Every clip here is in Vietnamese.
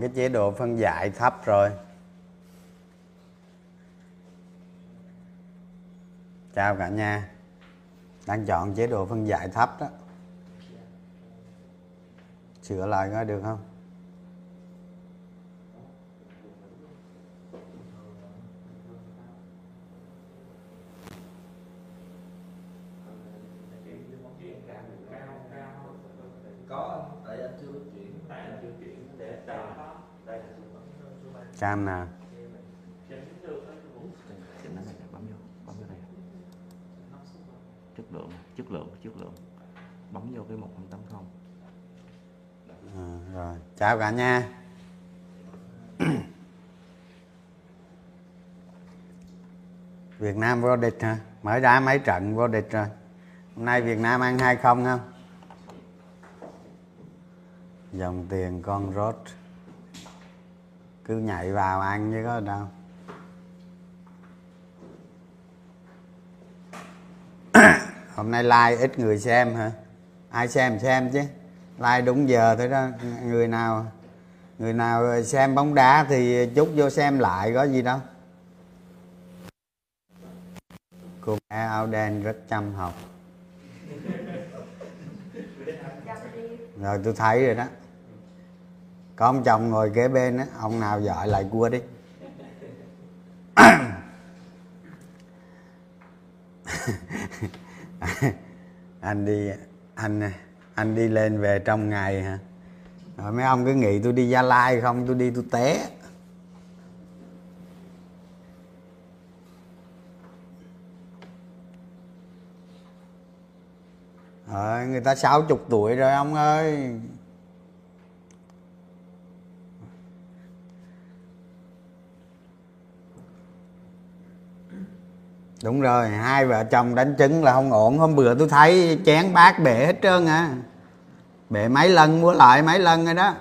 Cái chế độ phân giải thấp rồi. Chào cả nhà. Đang chọn chế độ phân giải thấp đó. Sửa lại có được không có tại anh chưa chuyển tại anh chưa chuyển để đây là đây là số bấm số ba cam nào trên được đó chỉnh nó này bấm vô bấm vô đây chất lượng chất lượng chất lượng. Bấm vô cái 1080 à, rồi chào cả nhà. Việt Nam vô địch hả? Mới đá mấy trận vô địch rồi. Hôm nay Việt Nam ăn hai không không? Dòng tiền con rốt cứ nhảy vào ăn chứ có đâu. Hôm nay like ít người xem hả? Ai xem xem chứ? Like đúng giờ thôi đó. Người nào người nào xem bóng đá thì chút vô xem lại có gì đâu. Cô bé áo đen rất chăm học. Rồi tôi thấy rồi đó có ông chồng ngồi kế bên á, ông nào giỏi lại cua đi. Anh đi, anh anh đi lên về trong ngày hả? Rồi mấy ông cứ nghĩ tôi đi gia lai không, tôi đi tôi té. Rồi người ta sáu chục tuổi rồi ông ơi. Đúng rồi, hai vợ chồng đánh trứng là không ổn. Hôm bữa tôi thấy chén bát bể hết trơn à bể mấy lần, mua lại mấy lần rồi đó.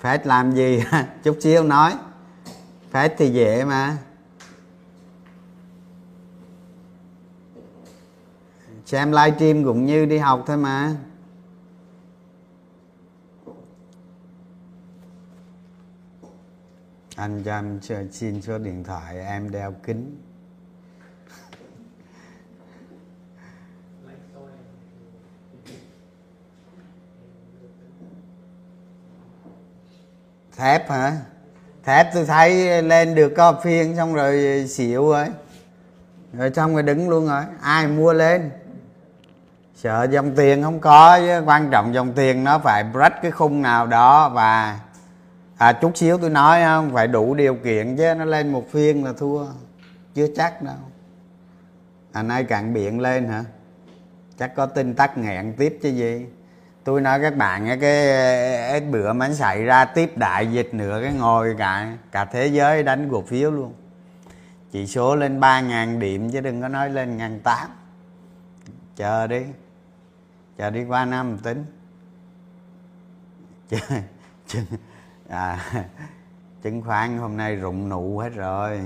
Phết làm gì? Chút xíu nói. Phết thì dễ mà. Xem livestream cũng như đi học thôi mà. Anh cho em xin số điện thoại, em đeo kính. Thép hả? Thép tôi thấy lên được có phiên xong rồi xỉu rồi. Rồi xong rồi đứng luôn rồi. Ai mua lên? Sợ dòng tiền không có chứ. Quan trọng dòng tiền nó phải break cái khung nào đó và à, chút xíu tôi nói à, không phải đủ điều kiện chứ nó lên một phiên là thua. Chưa chắc đâu. À nay cạn biển lên hả? Chắc có tin tắc nghẹn tiếp chứ gì. Tôi nói các bạn cái cái bữa mà xảy ra tiếp đại dịch nữa cái ngồi cả cả thế giới đánh cổ phiếu luôn. Chỉ số lên ba ngàn điểm chứ đừng có nói lên ngàn tám. Chờ đi. Chờ đi qua năm tính. Chờ, chờ, à, chứng khoán hôm nay rụng nụ hết rồi.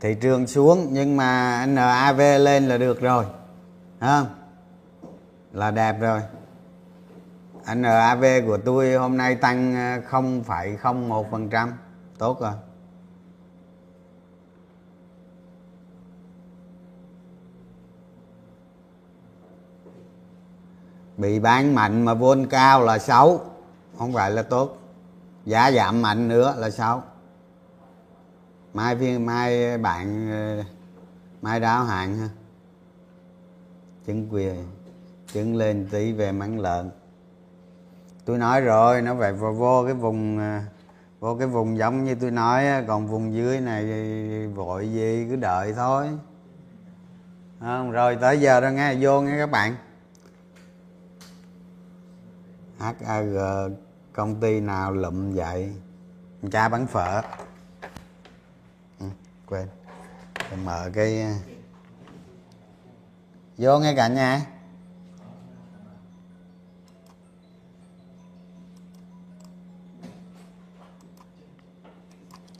Thị trường xuống nhưng mà NAV lên là được rồi. Thấy không? Là đẹp rồi. NAV của tôi hôm nay tăng ờ, 0,01% tốt rồi. Bị bán mạnh mà vốn cao là xấu không phải là tốt. Giá giảm mạnh nữa là xấu mai phiên mai bạn ờ, mai đáo hạn ha. Chứng quyền chứng lên tí về mắng lợn. Tôi nói rồi nó phải vô, vô cái vùng ờ, vô cái vùng giống như tôi nói còn vùng dưới này vội gì cứ đợi thôi. Không rồi tới giờ rồi nghe vô nghe các bạn. HAG công ty nào lụm vậy? Cha bán phở. Ừ, quên. Để mở cái vô nghe cả nhà.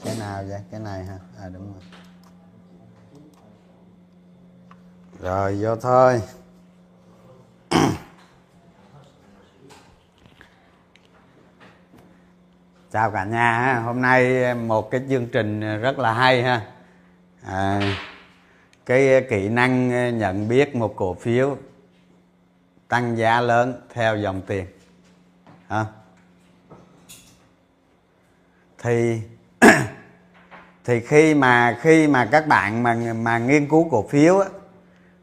Cái nào vậy? Cái này ha à đúng rồi. Rồi vô thôi. Chào cả nhà hôm nay một cái chương trình rất là hay ha. À, cái kỹ năng nhận biết một cổ phiếu tăng giá lớn theo dòng tiền. Ha thì thì khi mà khi mà các bạn mà mà nghiên cứu cổ phiếu á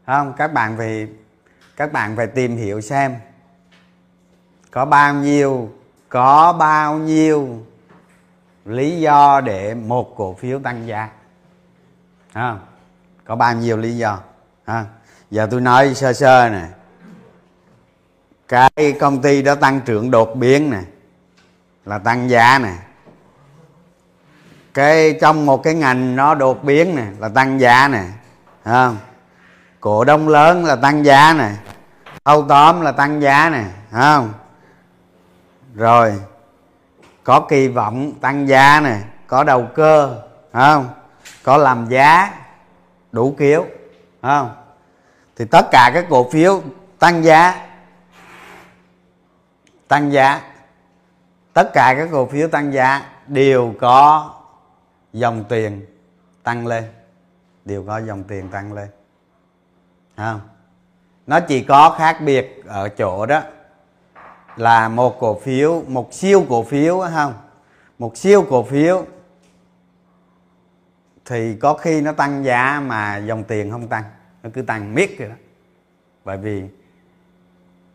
không? Các bạn phải các bạn phải tìm hiểu xem có bao nhiêu có bao nhiêu lý do để một cổ phiếu tăng giá? À, có bao nhiêu lý do? À, giờ tôi nói sơ sơ nè. Cái công ty đó tăng trưởng đột biến nè là tăng giá nè. Cái trong một cái ngành nó đột biến nè là tăng giá nè. Không cổ đông lớn là tăng giá nè. Thâu tóm là tăng giá nè không? Rồi, có kỳ vọng tăng giá nè, có đầu cơ không? Có làm giá, đủ kiểu không? Thì tất cả các cổ phiếu tăng giá tăng giá. Tất cả các cổ phiếu tăng giá đều có dòng tiền tăng lên, đều có dòng tiền tăng lên không? Nó chỉ có khác biệt ở chỗ đó là một cổ phiếu, một siêu cổ phiếu không? Một siêu cổ phiếu thì có khi nó tăng giá mà dòng tiền không tăng. Nó cứ tăng miết rồi đó. Bởi vì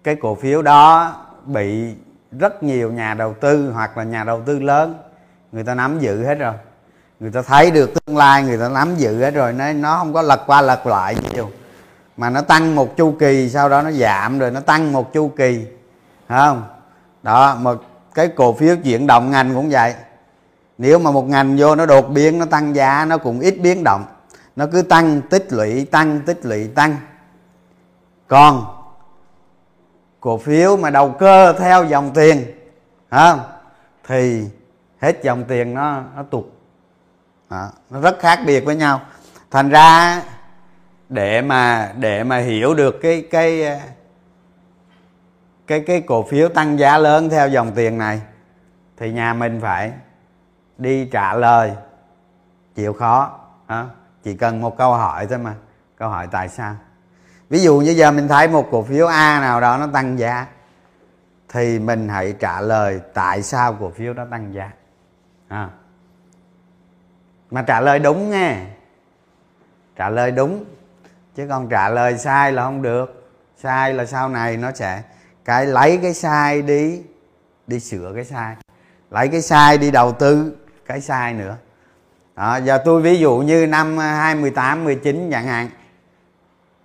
cái cổ phiếu đó bị rất nhiều nhà đầu tư hoặc là nhà đầu tư lớn, người ta nắm giữ hết rồi. Người ta thấy được tương lai, người ta nắm giữ hết rồi nó nó không có lật qua lật lại nhiều. Mà nó tăng một chu kỳ, sau đó nó giảm rồi, nó tăng một chu kỳ không? Đó một cái cổ phiếu chuyển động ngành cũng vậy. Nếu mà một ngành vô nó đột biến nó tăng giá nó cũng ít biến động. Nó cứ tăng tích lũy tăng tích lũy tăng. Còn cổ phiếu mà đầu cơ theo dòng tiền không? Thì hết dòng tiền nó nó tụt. Đó, nó rất khác biệt với nhau. Thành ra để mà để mà hiểu được cái cái cái cái cổ phiếu tăng giá lớn theo dòng tiền này, thì nhà mình phải đi trả lời. Chịu khó đó. chỉ cần một câu hỏi thôi mà. Câu hỏi tại sao? Ví dụ như giờ mình thấy một cổ phiếu a nào đó nó tăng giá, thì mình hãy trả lời tại sao cổ phiếu đó tăng giá. À. mà trả lời đúng nghe. Trả lời đúng. Chứ còn trả lời sai là không được. Sai là sau này nó sẽ cái lấy cái sai đi đi sửa cái sai. Lấy cái sai đi đầu tư cái sai nữa. Đó, giờ tôi ví dụ như năm à, 2018 19 chẳng hạn.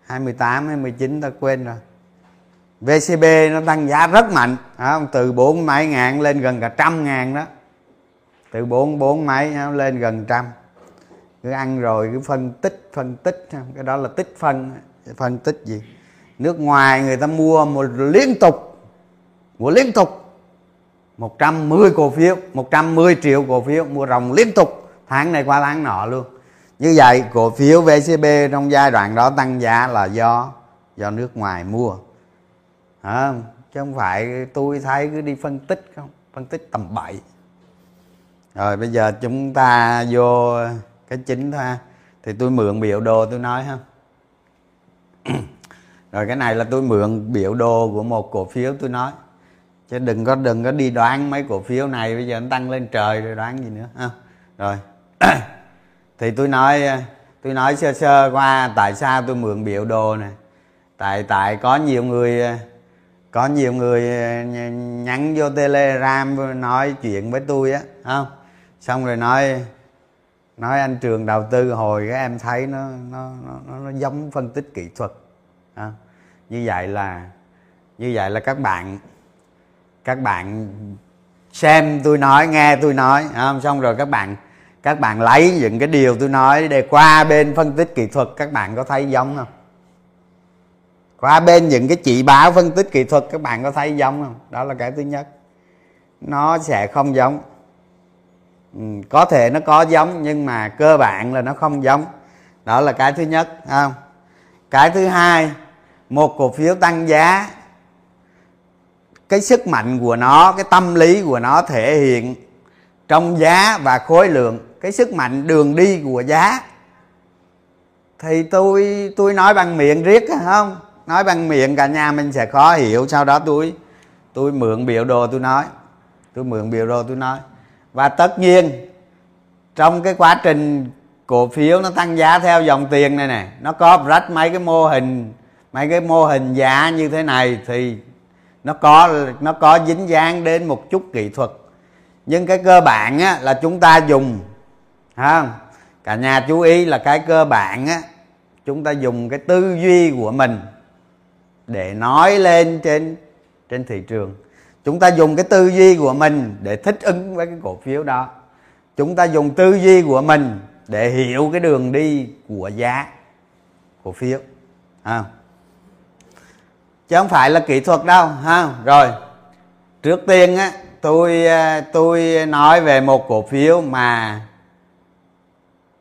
28 hay 19 ta quên rồi. VCB nó tăng giá rất mạnh đó, từ bốn mấy ngàn lên gần cả trăm ngàn đó. Từ bốn bốn mấy nó lên gần trăm. Cứ ăn rồi cứ phân tích phân tích cái đó là tích phân. Phân tích gì? Nước ngoài người ta mua một liên tục mua liên tục. 110 cổ phiếu 110 triệu cổ phiếu mua ròng liên tục tháng này qua tháng nọ luôn. Như vậy cổ phiếu VCB trong giai đoạn đó tăng giá là do do nước ngoài mua. À, chứ không phải tôi thấy cứ đi phân tích không? Phân tích tầm bậy. Rồi bây giờ chúng ta vô cái chính thôi thì tôi mượn biểu đồ tôi nói ha. rồi cái này là tôi mượn biểu đồ của một cổ phiếu tôi nói. Chứ đừng có đừng có đi đoán mấy cổ phiếu này bây giờ nó tăng lên trời rồi đoán gì nữa ha? Rồi. Thì tôi nói tôi nói sơ sơ qua tại sao tôi mượn biểu đồ này tại tại có nhiều người có nhiều người nhắn vô telegram nói chuyện với tôi á không xong rồi nói nói anh trường đầu tư hồi cái em thấy nó nó nó, nó giống phân tích kỹ thuật à, như vậy là như vậy là các bạn các bạn xem tôi nói nghe tôi nói không? xong rồi các bạn các bạn lấy những cái điều tôi nói để qua bên phân tích kỹ thuật các bạn có thấy giống không? Qua bên những cái chỉ báo phân tích kỹ thuật các bạn có thấy giống không? Đó là cái thứ nhất. Nó sẽ không giống. Ừ, có thể nó có giống nhưng mà cơ bản là nó không giống. Đó là cái thứ nhất không? Cái thứ hai một cổ phiếu tăng giá. Cái sức mạnh của nó, cái tâm lý của nó thể hiện trong giá và khối lượng. Cái sức mạnh đường đi của giá. Thì tôi tôi nói bằng miệng riết không? Nói bằng miệng cả nhà mình sẽ khó hiểu. Sau đó tôi tôi mượn biểu đồ tôi nói. Tôi mượn biểu đồ tôi nói. Và tất nhiên, trong cái quá trình cổ phiếu nó tăng giá theo dòng tiền này nè, nó có rách mấy cái mô hình mấy cái mô hình giá như thế này thì nó có nó có dính dáng đến một chút kỹ thuật. Nhưng cái cơ bản á, là chúng ta dùng ha cả nhà chú ý là cái cơ bản á chúng ta dùng cái tư duy của mình để nói lên trên trên thị trường. Chúng ta dùng cái tư duy của mình để thích ứng với cái cổ phiếu đó. Chúng ta dùng tư duy của mình để hiểu cái đường đi của giá cổ phiếu à chứ không phải là kỹ thuật đâu, ha? Rồi, trước tiên á, tôi à, tôi nói về một cổ phiếu mà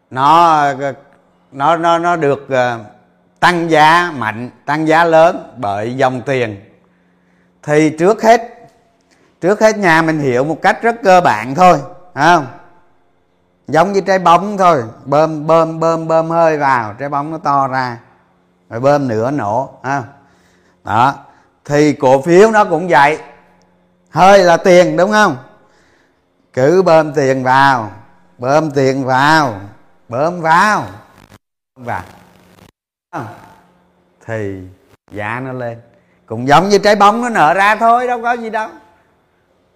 nó à, nó nó nó được à, tăng giá mạnh, tăng giá lớn bởi dòng tiền. Thì trước hết trước hết nhà mình hiểu một cách rất cơ bản thôi không giống như trái bóng thôi, bơm bơm bơm bơm hơi vào, trái bóng nó to ra, rồi bơm nữa nổ, ha? Đó. Thì cổ phiếu nó cũng vậy. Hơi là tiền, đúng không? Cứ bơm tiền vào, bơm tiền vào, bơm vào vào. Thì giá nó lên. Cũng giống như trái bóng nó nở ra thôi, đâu có gì đâu.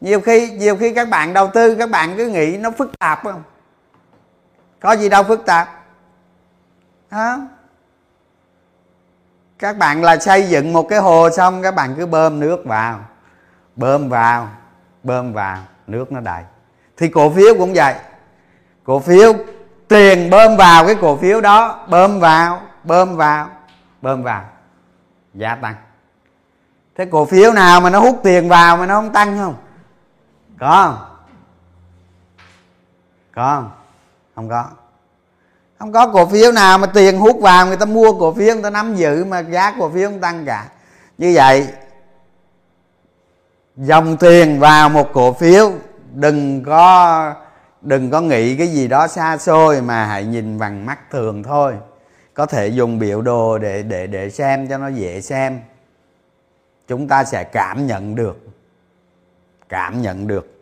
Nhiều khi nhiều khi các bạn đầu tư, các bạn cứ nghĩ nó phức tạp không? Có gì đâu phức tạp. Hả? Các bạn là xây dựng một cái hồ xong, các bạn cứ bơm nước vào. Bơm vào bơm vào, nước nó đầy. Thì cổ phiếu cũng vậy. Cổ phiếu, tiền bơm vào cái cổ phiếu đó, bơm vào bơm vào bơm vào. Giá tăng. Thế cổ phiếu nào mà nó hút tiền vào mà nó không tăng không? Có không? Có không? Không có không có cổ phiếu nào mà tiền hút vào người ta mua cổ phiếu, người ta nắm giữ mà giá cổ phiếu không tăng cả. Như vậy, dòng tiền vào một cổ phiếu, đừng có đừng có nghĩ cái gì đó xa xôi mà hãy nhìn bằng mắt thường thôi. Có thể dùng biểu đồ để để để xem cho nó dễ xem. Chúng ta sẽ cảm nhận được, cảm nhận được.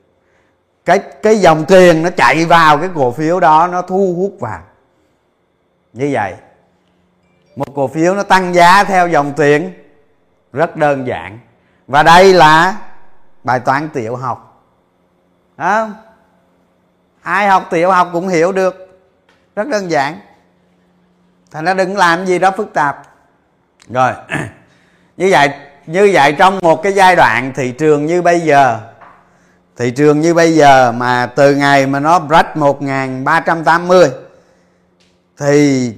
Cái cái dòng tiền nó chạy vào cái cổ phiếu đó, nó thu hút vào như vậy, một cổ phiếu nó tăng giá theo dòng tiền rất đơn giản. Và đây là bài toán tiểu học. Không? Ai học tiểu học cũng hiểu được. Rất đơn giản. Thành ra đừng làm gì đó phức tạp. Rồi, như vậy như vậy trong một cái giai đoạn thị trường như bây giờ, thị trường như bây giờ mà từ ngày mà nó break 1380 thì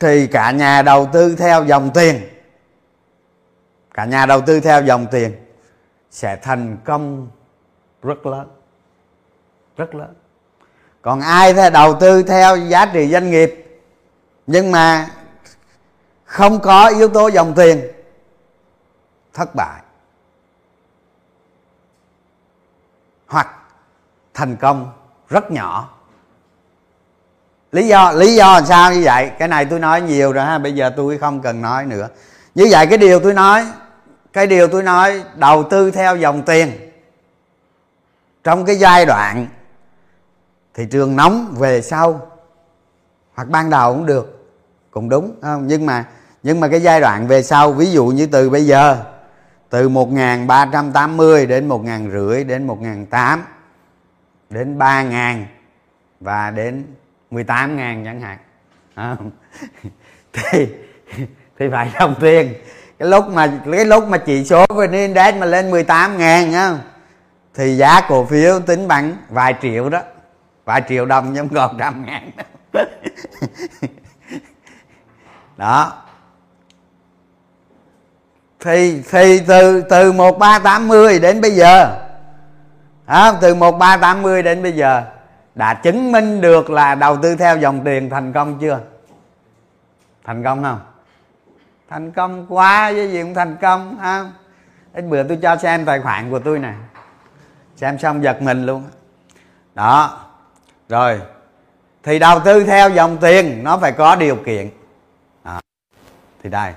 thì cả nhà đầu tư theo dòng tiền. Cả nhà đầu tư theo dòng tiền sẽ thành công rất lớn rất lớn. Còn ai theo đầu tư theo giá trị doanh nghiệp, nhưng mà không có yếu tố dòng tiền, thất bại. Hoặc thành công rất nhỏ lý do lý do làm sao như vậy? Cái này tôi nói nhiều rồi ha, bây giờ tôi không cần nói nữa. Như vậy cái điều tôi nói, cái điều tôi nói, đầu tư theo dòng tiền. Trong cái giai đoạn thị trường nóng về sau, hoặc ban đầu cũng được, cũng đúng không? Nhưng mà nhưng mà cái giai đoạn về sau, ví dụ như từ bây giờ, từ 1380 đến 1500 đến 1800 đến 3000 và đến 18 ngàn chẳng hạn. À, thì thì phải đồng tiền. Cái lúc mà cái lúc mà chỉ số VN Index mà lên 18 ngàn á thì giá cổ phiếu tính bằng vài triệu đó. Vài triệu đồng nhưng còn trăm ngàn đó. Thì thì từ từ một ba tám mươi đến bây giờ. À, từ 1380 đến bây giờ đã chứng minh được là đầu tư theo dòng tiền thành công chưa? Thành công không? Thành công quá với gì cũng thành công, ha? Ít bữa tôi cho xem tài khoản của tôi nè. Xem xong giật mình luôn. Đó. Rồi. Thì đầu tư theo dòng tiền, nó phải có điều kiện. Đó. thì đây.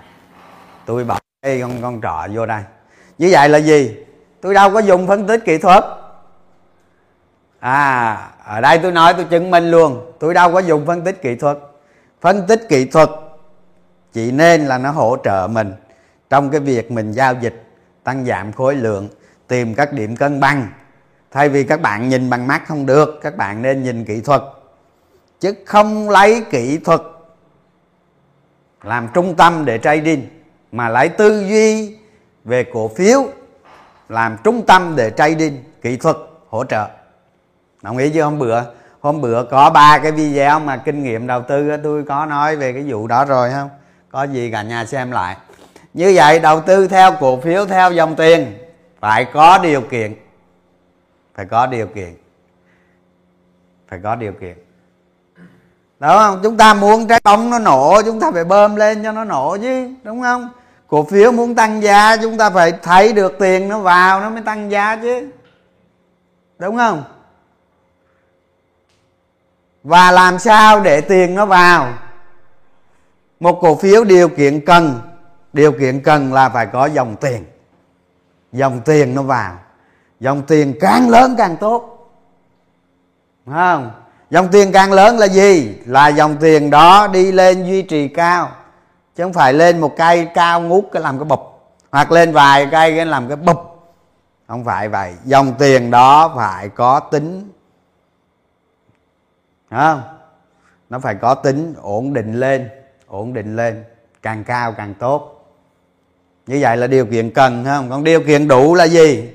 Tôi bỏ cái con con trọ vô đây. Như vậy là gì? Tôi đâu có dùng phân tích kỹ thuật à ở đây tôi nói tôi chứng minh luôn. Tôi đâu có dùng phân tích kỹ thuật. Phân tích kỹ thuật chỉ nên là nó hỗ trợ mình. Trong cái việc mình giao dịch, tăng giảm khối lượng, tìm các điểm cân bằng. Thay vì các bạn nhìn bằng mắt không được, các bạn nên nhìn kỹ thuật. Chứ không lấy kỹ thuật làm trung tâm để trading, mà lấy tư duy về cổ phiếu làm trung tâm để trading, kỹ thuật hỗ trợ đồng ý chứ, hôm bữa hôm bữa có ba cái video mà kinh nghiệm đầu tư tôi có nói về cái vụ đó rồi, không? Có gì cả nhà xem lại. Như vậy, đầu tư theo cổ phiếu, theo dòng tiền, phải có điều kiện. Phải có điều kiện. Phải có điều kiện. Đúng không? Chúng ta muốn trái bóng nó nổ, chúng ta phải bơm lên cho nó nổ chứ, đúng không? Cổ phiếu muốn tăng giá, chúng ta phải thấy được tiền nó vào nó mới tăng giá chứ. Đúng không? Và làm sao để tiền nó vào? Một cổ phiếu điều kiện cần. Điều kiện cần là phải có dòng tiền. Dòng tiền nó vào. Dòng tiền càng lớn càng tốt. Đúng không? Dòng tiền càng lớn là gì? Là dòng tiền đó đi lên duy trì cao. Chứ không phải lên một cây cao ngút cái làm cái bụp. Hoặc lên vài cây cái làm cái bụp. Không phải vậy. Dòng tiền đó phải có tính không? Nó phải có tính ổn định lên, ổn định lên, càng cao càng tốt. Như vậy là điều kiện cần không? Còn điều kiện đủ là gì?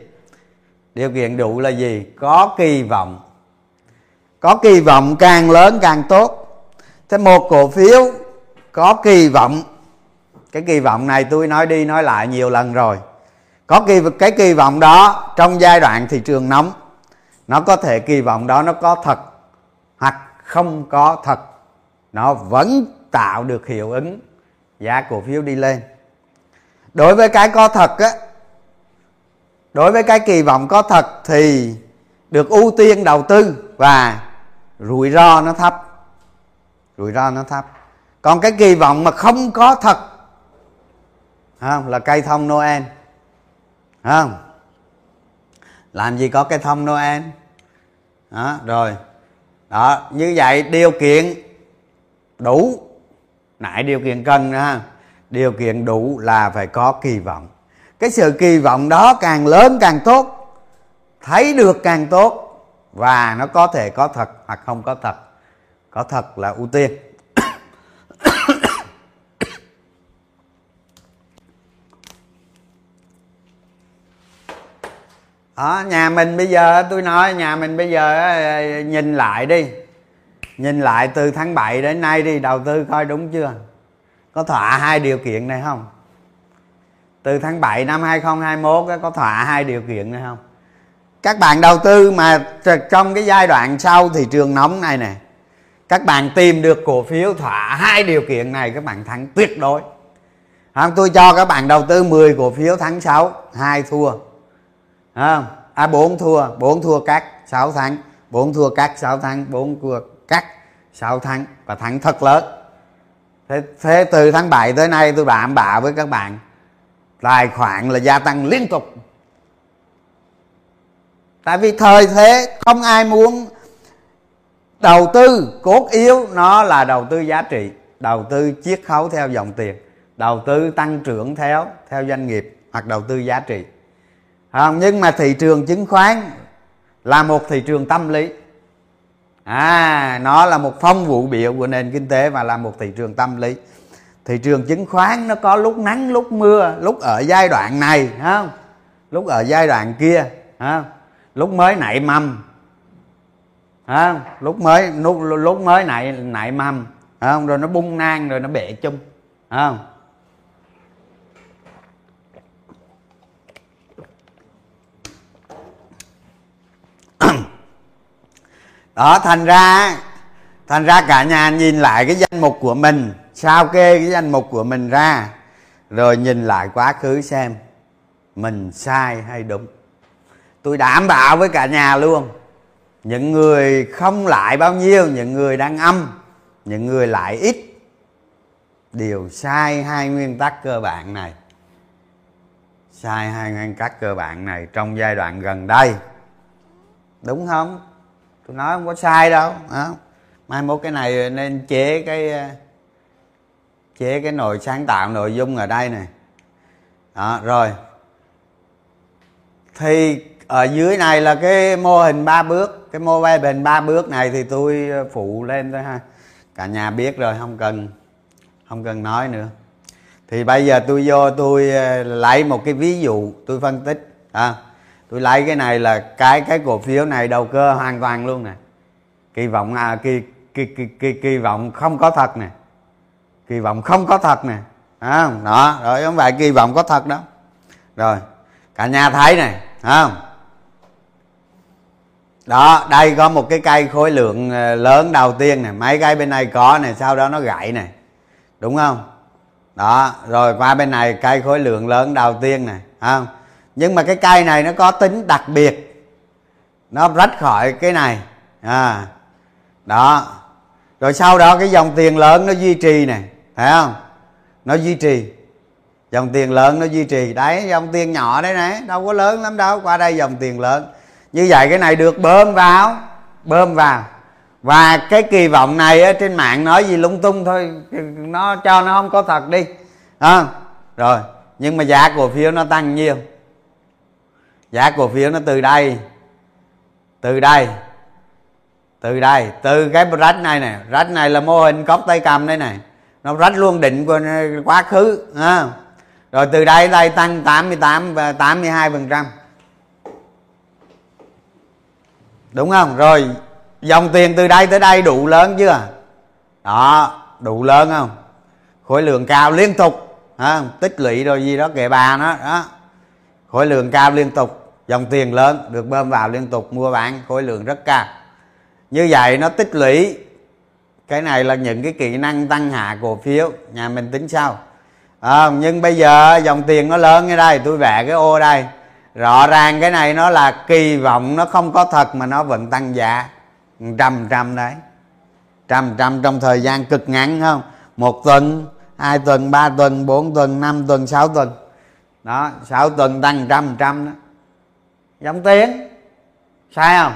Điều kiện đủ là gì? Có kỳ vọng. Có kỳ vọng càng lớn càng tốt. Thế một cổ phiếu có kỳ vọng. Cái kỳ vọng này tôi nói đi nói lại nhiều lần rồi. Có kỳ, cái kỳ vọng đó trong giai đoạn thị trường nóng, nó có thể kỳ vọng đó nó có thật hoặc không có thật. Nó vẫn tạo được hiệu ứng. Giá cổ phiếu đi lên. Đối với cái có thật á, đối với cái kỳ vọng có thật thì được ưu tiên đầu tư và rủi ro nó thấp. Rủi ro nó thấp. Còn cái kỳ vọng mà không có thật không? Là cây thông noel không? Làm gì có cây thông noel đó rồi đó, như vậy điều kiện đủ. Nãy điều kiện cần ha. Điều kiện đủ là phải có kỳ vọng. Cái sự kỳ vọng đó càng lớn càng tốt, thấy được càng tốt, và nó có thể có thật hoặc không có thật. Có thật là ưu tiên. đó, nhà mình bây giờ tôi nói nhà mình bây giờ ờ, nhìn lại đi. Nhìn lại từ tháng 7 đến nay đi đầu tư coi đúng chưa? Có thỏa hai điều kiện này không? Từ tháng 7 năm 2021 có thỏa hai điều kiện này không? Các bạn đầu tư mà trong cái giai đoạn sau thị trường nóng này nè. Các bạn tìm được cổ phiếu thỏa hai điều kiện này các bạn thắng tuyệt đối. Không tôi cho các bạn đầu tư 10 cổ phiếu thắng 6 hai thua không? À 4 thua. 4 thua các 6 thắng. 4 thua các 6 thắng. 4 thua các 6 thắng. Và thắng thật lớn. Thế, thế từ tháng 7 tới nay tôi đảm bảo với các bạn. Tài khoản là gia tăng liên tục. Tại vì thời thế không ai muốn đầu tư cốt yếu. Nó là đầu tư giá trị. Đầu tư chiết khấu theo dòng tiền. Đầu tư tăng trưởng theo theo doanh nghiệp. Hoặc đầu tư giá trị không nhưng mà thị trường chứng khoán là một thị trường tâm lý. À nó là một phong vụ biểu của nền kinh tế và là một thị trường tâm lý. Thị trường chứng khoán nó có lúc nắng lúc mưa lúc ở giai đoạn này không lúc ở giai đoạn kia không lúc mới nảy mầm không lúc mới lúc, lúc mới nảy nảy mầm không rồi nó bung nang rồi nó bể chung không đó, thành ra thành ra cả nhà nhìn lại cái danh mục của mình, sao kê cái danh mục của mình ra, rồi nhìn lại quá khứ xem mình sai hay đúng. Tôi đảm bảo với cả nhà luôn, những người không lại bao nhiêu, những người đang âm, những người lại ít, đều sai hai nguyên tắc cơ bản này. Sai hai nguyên tắc cơ bản này trong giai đoạn gần đây. Đúng không? Tôi nói không có sai đâu đó. mai mốt cái này nên chế cái ờ, chế cái nồi sáng tạo nội dung ở đây này. Đó rồi. Thì ở dưới này là cái mô hình ba bước cái mô hình ba bước này thì tôi ờ, phụ lên thôi ha. Cả nhà biết rồi không cần không cần nói nữa. Thì bây giờ tôi vô tôi ờ, lấy một cái ví dụ tôi phân tích à, tôi lấy cái này là cái cái cổ phiếu này đầu cơ hoàn toàn luôn nè. Kỳ vọng à kỳ kỳ kỳ kỳ, kỳ vọng không có thật nè. Kỳ vọng không có thật nè. À, đó rồi không phải kỳ vọng có thật đó. Rồi cả nhà thấy này không? Đó đây có một cái cây khối lượng ờ, lớn đầu tiên này mấy cây bên này có này sau đó nó gãy này đúng không? Đó rồi qua bên này cây khối lượng lớn đầu tiên này không? Nhưng mà cái cây này nó có tính đặc biệt. Nó rách khỏi cái này. À đó. Rồi sau đó cái dòng tiền lớn nó duy trì này thấy không? Nó duy trì. Dòng tiền lớn nó duy trì. Đấy dòng tiền nhỏ đấy này đâu có lớn lắm đâu. Qua đây dòng tiền lớn. Như vậy cái này được bơm vào bơm vào. Và cái kỳ vọng này ở trên mạng nói gì lung tung thôi. Nó cho nó không có thật đi. À, rồi nhưng mà giá cổ phiếu nó tăng nhiều giá cổ phiếu nó từ đây từ đây từ đây từ cái rách này nè. Rách này là mô hình cốc tay cầm đây này nó rách luôn định của quá khứ à. rồi từ đây đây tăng 88 và 82 phần trăm. Đúng không? Rồi dòng tiền từ đây tới đây đủ lớn chưa? Đó đủ lớn không? Khối lượng cao liên tục à, tích lũy rồi gì đó kệ bà nó đó khối lượng cao liên tục dòng tiền lớn được bơm vào liên tục mua bán khối lượng rất cao. Như vậy nó tích lũy. Cái này là những cái kỹ năng tăng hạ cổ phiếu nhà mình tính sau. À, nhưng bây giờ dòng tiền nó lớn ở đây tôi vẽ cái ô đây. Rõ ràng cái này nó là kỳ vọng nó không có thật mà nó vẫn tăng giá. Trăm trăm đấy. Trăm trăm trong thời gian cực ngắn không? Một tuần hai tuần ba tuần bốn tuần năm tuần sáu tuần đó sáu tuần tăng trăm trăm đó. Dòng tiền sai không?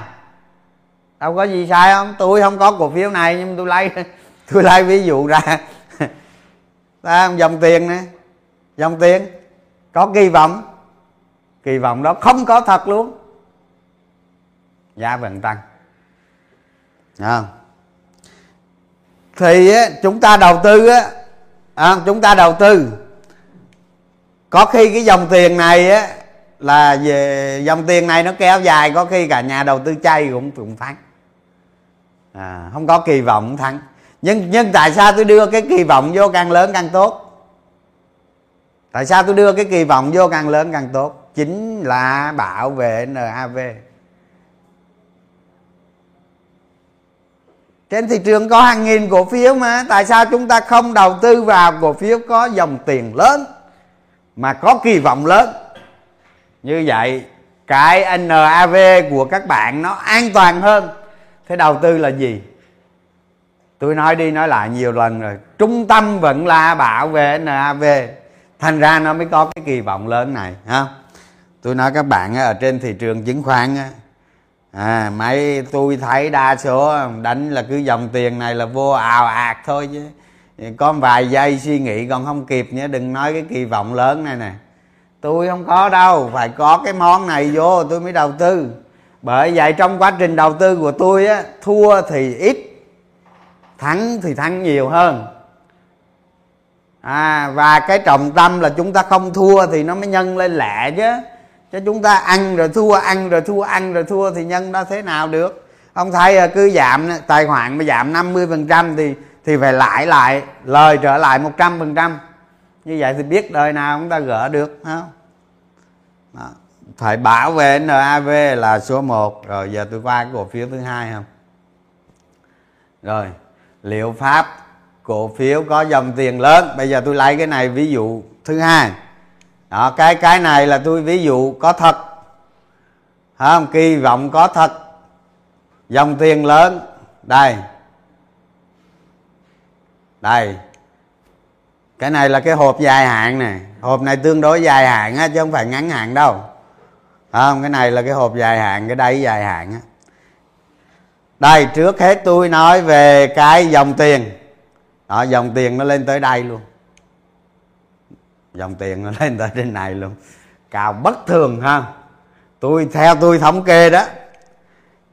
Đâu có gì sai không? Tôi không có cổ phiếu này nhưng tôi lấy tôi lấy ví dụ ra. Dòng tiền nè. Dòng tiền. Có kỳ vọng. Kỳ vọng đó không có thật luôn. Giá vẫn tăng. À. thì chúng ta đầu tư á à, chúng ta đầu tư có khi cái dòng tiền này á là về dòng tiền này nó kéo dài có khi cả nhà đầu tư chay cũng cũng thắng. À, không có kỳ vọng thắng. Nhưng nhưng tại sao tôi đưa cái kỳ vọng vô càng lớn càng tốt? Tại sao tôi đưa cái kỳ vọng vô càng lớn càng tốt? Chính là bảo vệ NAV trên thị trường có hàng nghìn cổ phiếu mà tại sao chúng ta không đầu tư vào cổ phiếu có dòng tiền lớn? Mà có kỳ vọng lớn. Như vậy, cái NAV của các bạn nó an toàn hơn. Thế đầu tư là gì? Tôi nói đi nói lại nhiều lần rồi. Trung tâm vẫn là bảo vệ NAV thành ra nó mới có cái kỳ vọng lớn này, ha? Tôi nói các bạn ở trên thị trường chứng khoán à mấy tôi thấy đa số đánh là cứ dòng tiền này là vô ào ạt thôi chứ con vài giây suy nghĩ còn không kịp nhé, đừng nói cái kỳ vọng lớn này nè. Tôi không có đâu, phải có cái món này vô, tôi mới đầu tư. Bởi vậy trong quá trình đầu tư của tôi á, thua thì ít, thắng thì thắng nhiều hơn. À và cái trọng tâm là chúng ta không thua thì nó mới nhân lên lẹ chứ. Chứ chúng ta ăn rồi thua, ăn rồi thua, ăn rồi thua thì nhân ra thế nào được? Ông thấy à, cứ giảm, tài khoản mà giảm 50 phần trăm thì thì phải lại lại, lời trở lại 100 phần trăm. Như vậy thì biết đời nào chúng ta gỡ được không? Đó. phải bảo vệ NAV là số 1 rồi giờ tôi qua cái cổ phiếu thứ hai không? Rồi, liệu pháp cổ phiếu có dòng tiền lớn? Bây giờ tôi lấy cái này ví dụ thứ hai. Đó, cái cái này là tôi ví dụ có thật. Không? Kỳ vọng có thật. Dòng tiền lớn. Đây đây. Cái này là cái hộp dài hạn này hộp này tương đối dài hạn á, chứ không phải ngắn hạn đâu. Không? Cái này là cái hộp dài hạn, cái đáy dài hạn á. Đây, trước hết tôi nói về cái dòng tiền. Đó, dòng tiền nó lên tới đây luôn. Dòng tiền nó lên tới trên này luôn. Cao bất thường, ha. Tôi, theo tôi thống kê đó,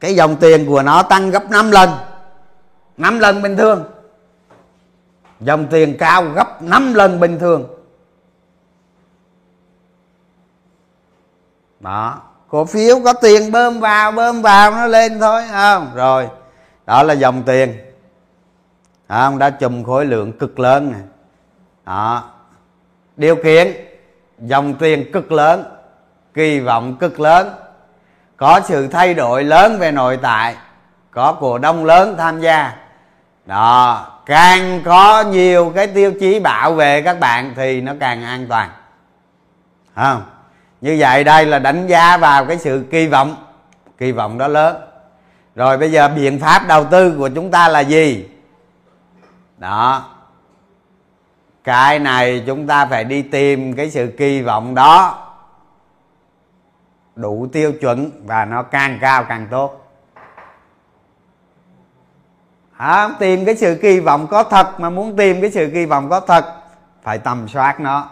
cái dòng tiền của nó tăng gấp 5 lần. 5 lần bình thường dòng tiền cao gấp 5 lần bình thường. Đó, cổ phiếu có tiền bơm vào bơm vào, nó lên thôi không? Rồi, đó là dòng tiền. Không? Đã chùm khối lượng cực lớn này đó. Điều kiện, dòng tiền cực lớn, kỳ vọng cực lớn. Có sự thay đổi lớn về nội tại, có cổ đông lớn tham gia. Đó càng có nhiều cái tiêu chí bảo vệ các bạn thì nó càng an toàn. Không như vậy đây là đánh giá vào cái sự kỳ vọng. Kỳ vọng đó lớn. Rồi bây giờ biện pháp đầu tư của chúng ta là gì? Đó. Cái này chúng ta phải đi tìm cái sự kỳ vọng đó đủ tiêu chuẩn và nó càng cao càng tốt à, tìm cái sự kỳ vọng có thật mà muốn tìm cái sự kỳ vọng có thật phải tầm soát nó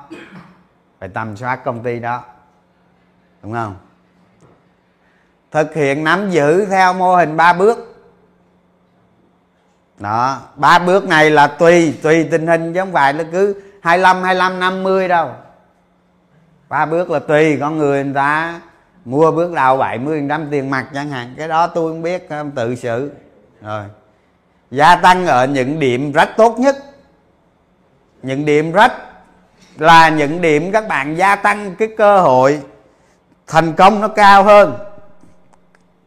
phải tầm soát công ty đó đúng không? Thực hiện nắm giữ theo mô hình ba bước. Đó ba bước này là tùy tùy tình hình chứ không phải là cứ 25 25 50 đâu. Ba bước là tùy con người người ta. Mua bước đầu 70 trăm tiền mặt chẳng hạn cái đó tôi không biết không tự xử. Rồi gia tăng ở những điểm rất tốt nhất. Những điểm rất là những điểm các bạn gia tăng cái cơ hội thành công nó cao hơn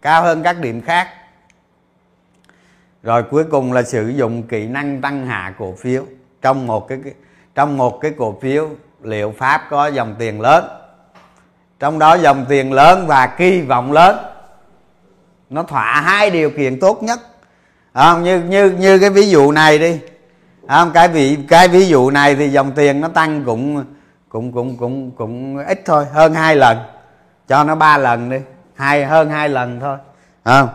cao hơn các điểm khác. Rồi cuối cùng là sử dụng kỹ năng tăng hạ cổ phiếu. Trong một cái, trong một cái cổ phiếu, liệu pháp có dòng tiền lớn? Trong đó dòng tiền lớn và kỳ vọng lớn. Nó thỏa hai điều kiện tốt nhất không, như như như cái ví dụ này đi. Không, cái vị, cái ví dụ này thì dòng tiền nó tăng cũng cũng cũng cũng cũng ít thôi, hơn hai lần. Cho nó ba lần đi, hai, hơn hai lần thôi. Không?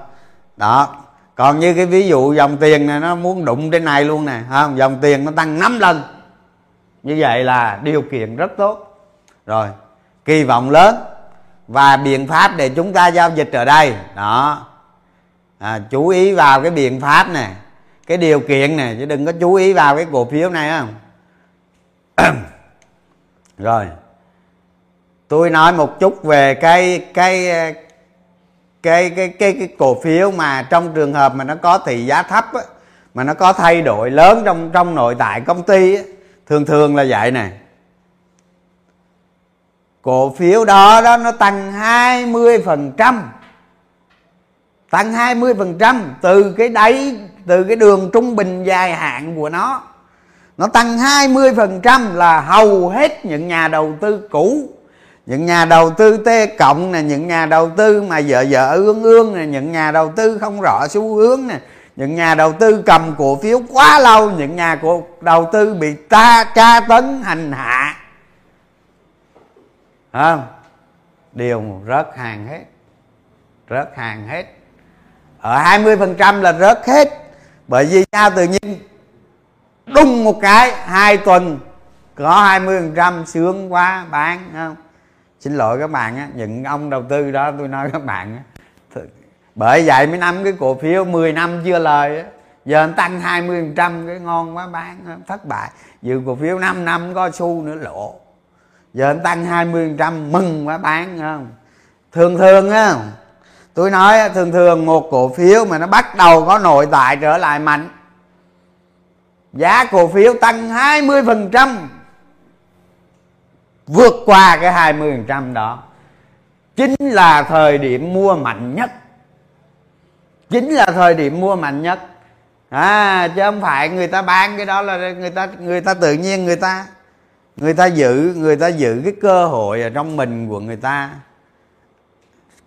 Đó. Còn như cái ví dụ dòng tiền này, nó muốn đụng trên này luôn nè. Không, dòng tiền nó tăng 5 lần. Như vậy là điều kiện rất tốt. Rồi, kỳ vọng lớn và biện pháp để chúng ta giao dịch ở đây. Đó à, chú ý vào cái biện pháp này cái điều kiện này chứ đừng có chú ý vào cái cổ phiếu này không? Rồi tôi nói một chút về cái cái cái cái cái cái cổ phiếu mà trong trường hợp mà nó có thị giá thấp á, mà nó có thay đổi lớn trong trong nội tại công ty á, thường thường là vậy này cổ phiếu đó đó nó tăng 20 phần trăm tăng 20 phần trăm từ cái đáy, từ cái đường trung bình dài hạn của nó. Nó tăng 20 phần trăm là hầu hết những nhà đầu tư cũ. Những nhà đầu tư T cộng nè, những nhà đầu tư mà vợ vợ ương ương nè, những nhà đầu tư không rõ xu hướng nè, những nhà đầu tư cầm cổ phiếu quá lâu, những nhà cổ, đầu tư bị ta, tra tấn, hành hạ. Không điều rớt hàng hết rớt hàng hết. Ờ, ở 20% là rớt hết. Bởi vì sao? Tự nhiên đung một cái, hai tuần có 20% sướng quá, bán không? Xin lỗi các bạn á, những ông đầu tư đó, tôi nói các bạn á bởi vậy mấy năm cái cổ phiếu 10 năm chưa lời á. Giờ anh tăng 20% cái ngon quá, bán thất bại. Dự cổ phiếu 5 năm có xu nữa lộ giờ anh tăng 20% mừng quá, bán không? Thường thường á tôi nói thường thường một cổ phiếu mà nó bắt đầu có nội tại trở lại mạnh, giá cổ phiếu tăng 20% vượt qua cái 20% đó, chính là thời điểm mua mạnh nhất. Chính là thời điểm mua mạnh nhất. À chứ không phải người ta bán cái đó là người ta người ta tự nhiên người ta người ta giữ, người ta giữ cái cơ hội ở trong mình của người ta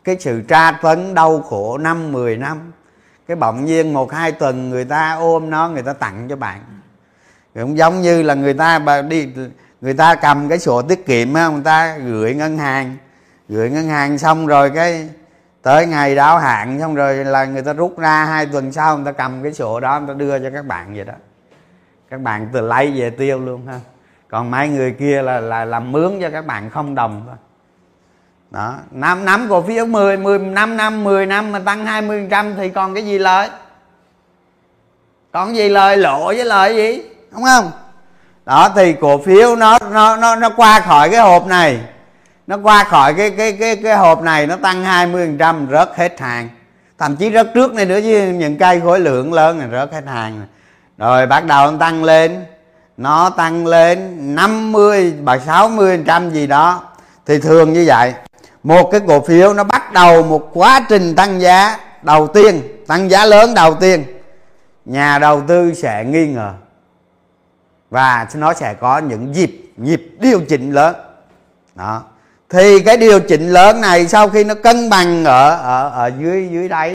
cái sự tra tấn đau khổ năm 10 năm, cái bỗng nhiên một, hai tuần người ta ôm nó, người ta tặng cho bạn. Cũng giống như là người ta bà đi, người ta cầm cái sổ tiết kiệm á, người ta gửi ngân hàng. Gửi ngân hàng xong rồi cái tới ngày đáo hạn xong rồi là người ta rút ra hai tuần sau người ta cầm cái sổ đó người ta đưa cho các bạn vậy đó. Các bạn từ lấy về tiêu luôn ha. Còn mấy người kia là là làm mướn cho các bạn không đồng thôi đó, năm năm cổ phiếu 10 10 năm năm 10 năm mà tăng 20% thì còn cái gì lợi? Còn gì lời lộ với lời gì? Đúng không? Đó, thì cổ phiếu nó nó nó nó qua khỏi cái hộp này. Nó qua khỏi cái cái cái cái hộp này, nó tăng 20% rớt hết hàng. Thậm chí rớt trước này nữa chứ, những cây khối lượng lớn này rớt hết hàng rồi. Bắt đầu nó tăng lên. Nó tăng lên 50 và 60 trăm gì đó. Thì thường như vậy một cái cổ phiếu nó bắt đầu một quá trình tăng giá. Đầu tiên, tăng giá lớn đầu tiên, nhà đầu tư sẽ nghi ngờ. Và nó sẽ có những dịp, nhịp điều chỉnh lớn. Đó. Thì cái điều chỉnh lớn này sau khi nó cân bằng ở ở ở dưới dưới đáy